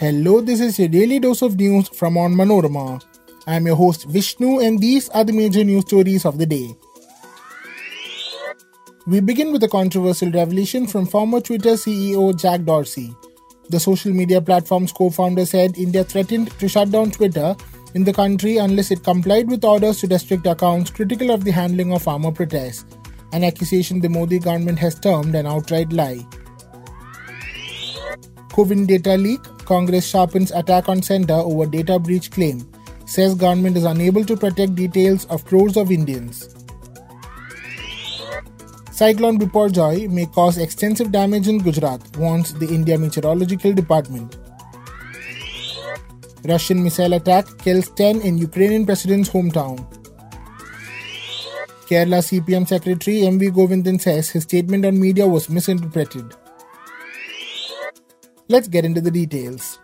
Hello, this is your daily dose of news from Onmanorama. I am your host Vishnu, and these are the major news stories of the day. We begin with a controversial revelation from former Twitter CEO Jack Dorsey. The social media platform's co founder said India threatened to shut down Twitter in the country unless it complied with orders to restrict accounts critical of the handling of farmer protests, an accusation the Modi government has termed an outright lie. CoWIN data leak, Congress sharpens attack on center over data breach claim, says government is unable to protect details of crores of Indians. Cyclone Biparjoy may cause extensive damage in Gujarat, warns the India Meteorological Department. Russian missile attack kills 10 in Ukrainian president's hometown. Kerala CPM Secretary M.V. Govindan says his statement on media was misinterpreted. Let's get into the details.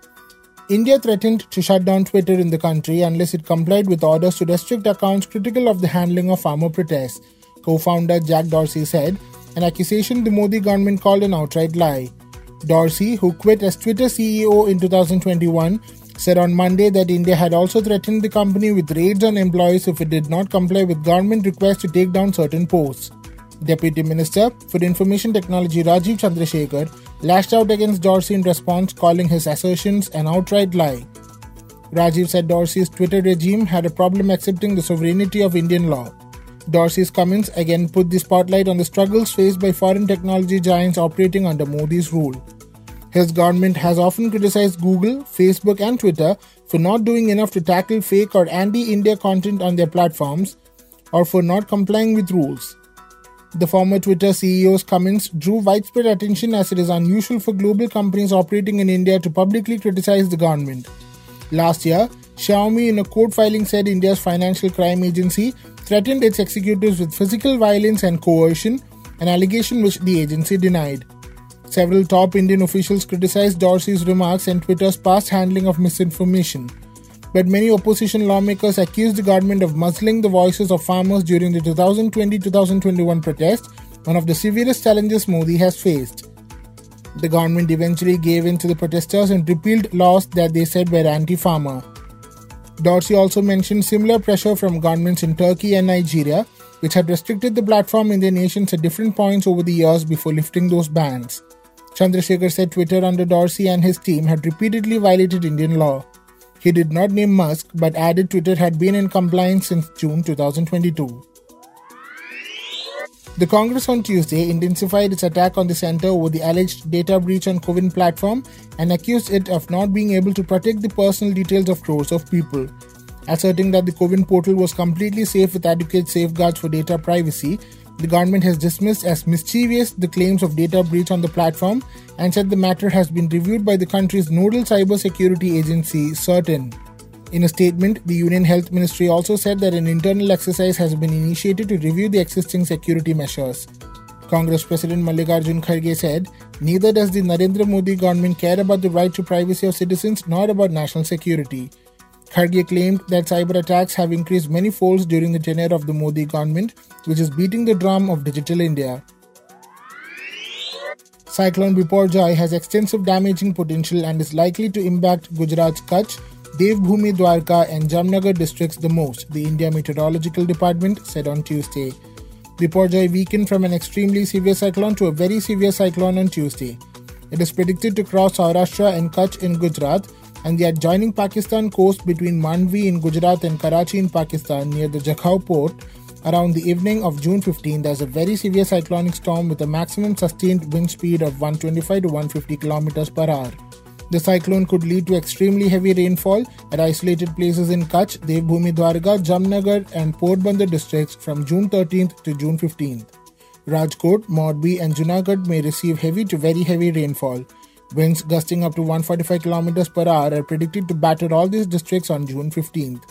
India threatened to shut down Twitter in the country unless it complied with orders to restrict accounts critical of the handling of farmer protests, co founder Jack Dorsey said, an accusation the Modi government called an outright lie. Dorsey, who quit as Twitter CEO in 2021, said on Monday that India had also threatened the company with raids on employees if it did not comply with government requests to take down certain posts. Deputy Minister for Information Technology Rajeev Chandrasekhar lashed out against Dorsey in response, calling his assertions an outright lie. Rajeev said Dorsey's Twitter regime had a problem accepting the sovereignty of Indian law. Dorsey's comments again put the spotlight on the struggles faced by foreign technology giants operating under Modi's rule. His government has often criticized Google, Facebook, and Twitter for not doing enough to tackle fake or anti India content on their platforms or for not complying with rules. The former Twitter CEO's comments drew widespread attention as it is unusual for global companies operating in India to publicly criticize the government. Last year, Xiaomi, in a court filing, said India's financial crime agency threatened its executives with physical violence and coercion, an allegation which the agency denied. Several top Indian officials criticized Dorsey's remarks and Twitter's past handling of misinformation. But many opposition lawmakers accused the government of muzzling the voices of farmers during the 2020 2021 protest, one of the severest challenges Modi has faced. The government eventually gave in to the protesters and repealed laws that they said were anti farmer. Dorsey also mentioned similar pressure from governments in Turkey and Nigeria, which had restricted the platform in their nations at different points over the years before lifting those bans. Chandrasekhar said Twitter under Dorsey and his team had repeatedly violated Indian law. He did not name Musk but added Twitter had been in compliance since June 2022. The Congress on Tuesday intensified its attack on the center over the alleged data breach on CoWIN platform and accused it of not being able to protect the personal details of crores of people. Asserting that the CoWIN portal was completely safe with adequate safeguards for data privacy, the government has dismissed as mischievous the claims of data breach on the platform and said the matter has been reviewed by the country's nodal cybersecurity agency, CERT-In. In a statement, the Union Health Ministry also said that an internal exercise has been initiated to review the existing security measures. Congress President Mallikarjun Kharge said, Neither does the Narendra Modi government care about the right to privacy of citizens nor about national security. Kharge claimed that cyber attacks have increased many folds during the tenure of the Modi government, which is beating the drum of digital India. Cyclone Biparjoy has extensive damaging potential and is likely to impact Gujarat's Kutch, Devbhoomi Dwarka, and Jamnagar districts the most, the India Meteorological Department said on Tuesday. Biparjoy weakened from an extremely severe cyclone to a very severe cyclone on Tuesday. It is predicted to cross Saurashtra and Kutch in Gujarat and the adjoining Pakistan coast between Mandvi in Gujarat and Karachi in Pakistan near the Jakhau port. Around the evening of June 15, there's a very severe cyclonic storm with a maximum sustained wind speed of 125 to 150 km per hour. The cyclone could lead to extremely heavy rainfall at isolated places in Kutch, Devbhoomi Dwarka, Jamnagar, and Porbandar districts from June 13th to June 15th. Rajkot, Morbi, and Junagadh may receive heavy to very heavy rainfall. Winds gusting up to 145 km per hour are predicted to batter all these districts on June 15th.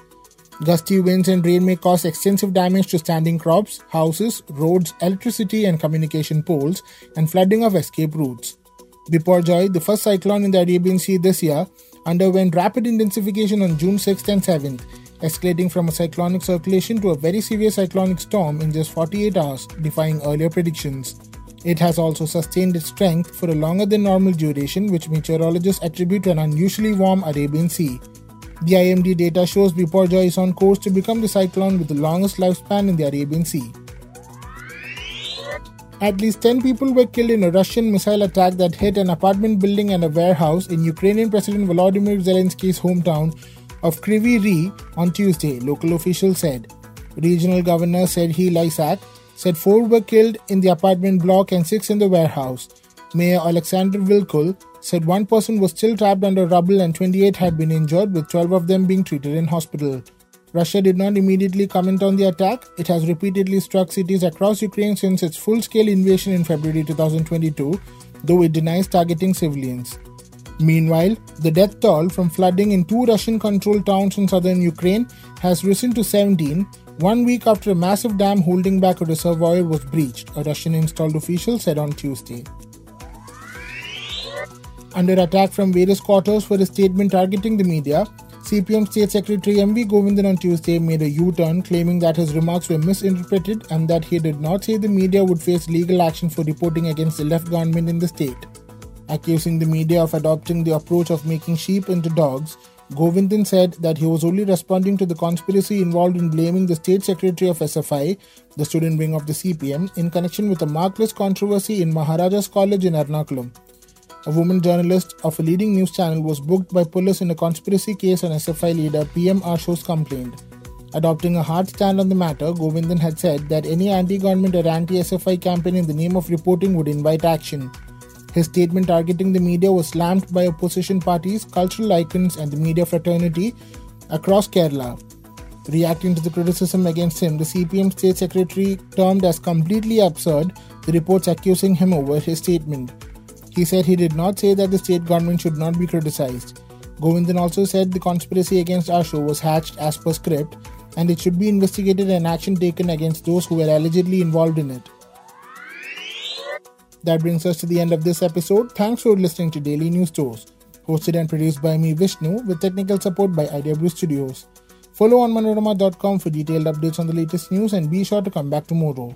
Gusty winds and rain may cause extensive damage to standing crops, houses, roads, electricity and communication poles, and flooding of escape routes. Biparjoy, the first cyclone in the Arabian Sea this year, underwent rapid intensification on June 6th and 7th, escalating from a cyclonic circulation to a very severe cyclonic storm in just 48 hours, defying earlier predictions. It has also sustained its strength for a longer than normal duration, which meteorologists attribute to an unusually warm Arabian Sea. The IMD data shows Biparjoy is on course to become the cyclone with the longest lifespan in the Arabian Sea. At least 10 people were killed in a Russian missile attack that hit an apartment building and a warehouse in Ukrainian President Volodymyr Zelensky's hometown of Kryvyi Rih on Tuesday, local officials said. Regional Governor Serhiy Lysak said four were killed in the apartment block and six in the warehouse. Mayor Alexander Vilkul said one person was still trapped under rubble and 28 had been injured, with 12 of them being treated in hospital. Russia did not immediately comment on the attack. It has repeatedly struck cities across Ukraine since its full scale invasion in February 2022, though it denies targeting civilians. Meanwhile, the death toll from flooding in two Russian controlled towns in southern Ukraine has risen to 17, one week after a massive dam holding back a reservoir was breached, a Russian installed official said on Tuesday. Under attack from various quarters for a statement targeting the media, CPM State Secretary MV Govindan on Tuesday made a U turn, claiming that his remarks were misinterpreted and that he did not say the media would face legal action for reporting against the left government in the state. Accusing the media of adopting the approach of making sheep into dogs, Govindan said that he was only responding to the conspiracy involved in blaming the state secretary of SFI, the student wing of the CPM, in connection with a mark list controversy in Maharajas College in Ernakulam a woman journalist of a leading news channel, was booked by police in a conspiracy case on SFI leader PM Arsho's complaint. Adopting a hard stand on the matter, Govindan had said that any anti government or anti SFI campaign in the name of reporting would invite action. His statement targeting the media was slammed by opposition parties, cultural icons, and the media fraternity across Kerala. Reacting to the criticism against him, the CPM state secretary termed as completely absurd the reports accusing him over his statement. He said he did not say that the state government should not be criticized. Govindan also said the conspiracy against Arsho was hatched as per script and it should be investigated and action taken against those who were allegedly involved in it. That brings us to the end of this episode. Thanks for listening to Daily News Dose, hosted and produced by me, Vishnu, with technical support by Brew Studios. Follow onmanorama.com for detailed updates on the latest news and be sure to come back tomorrow.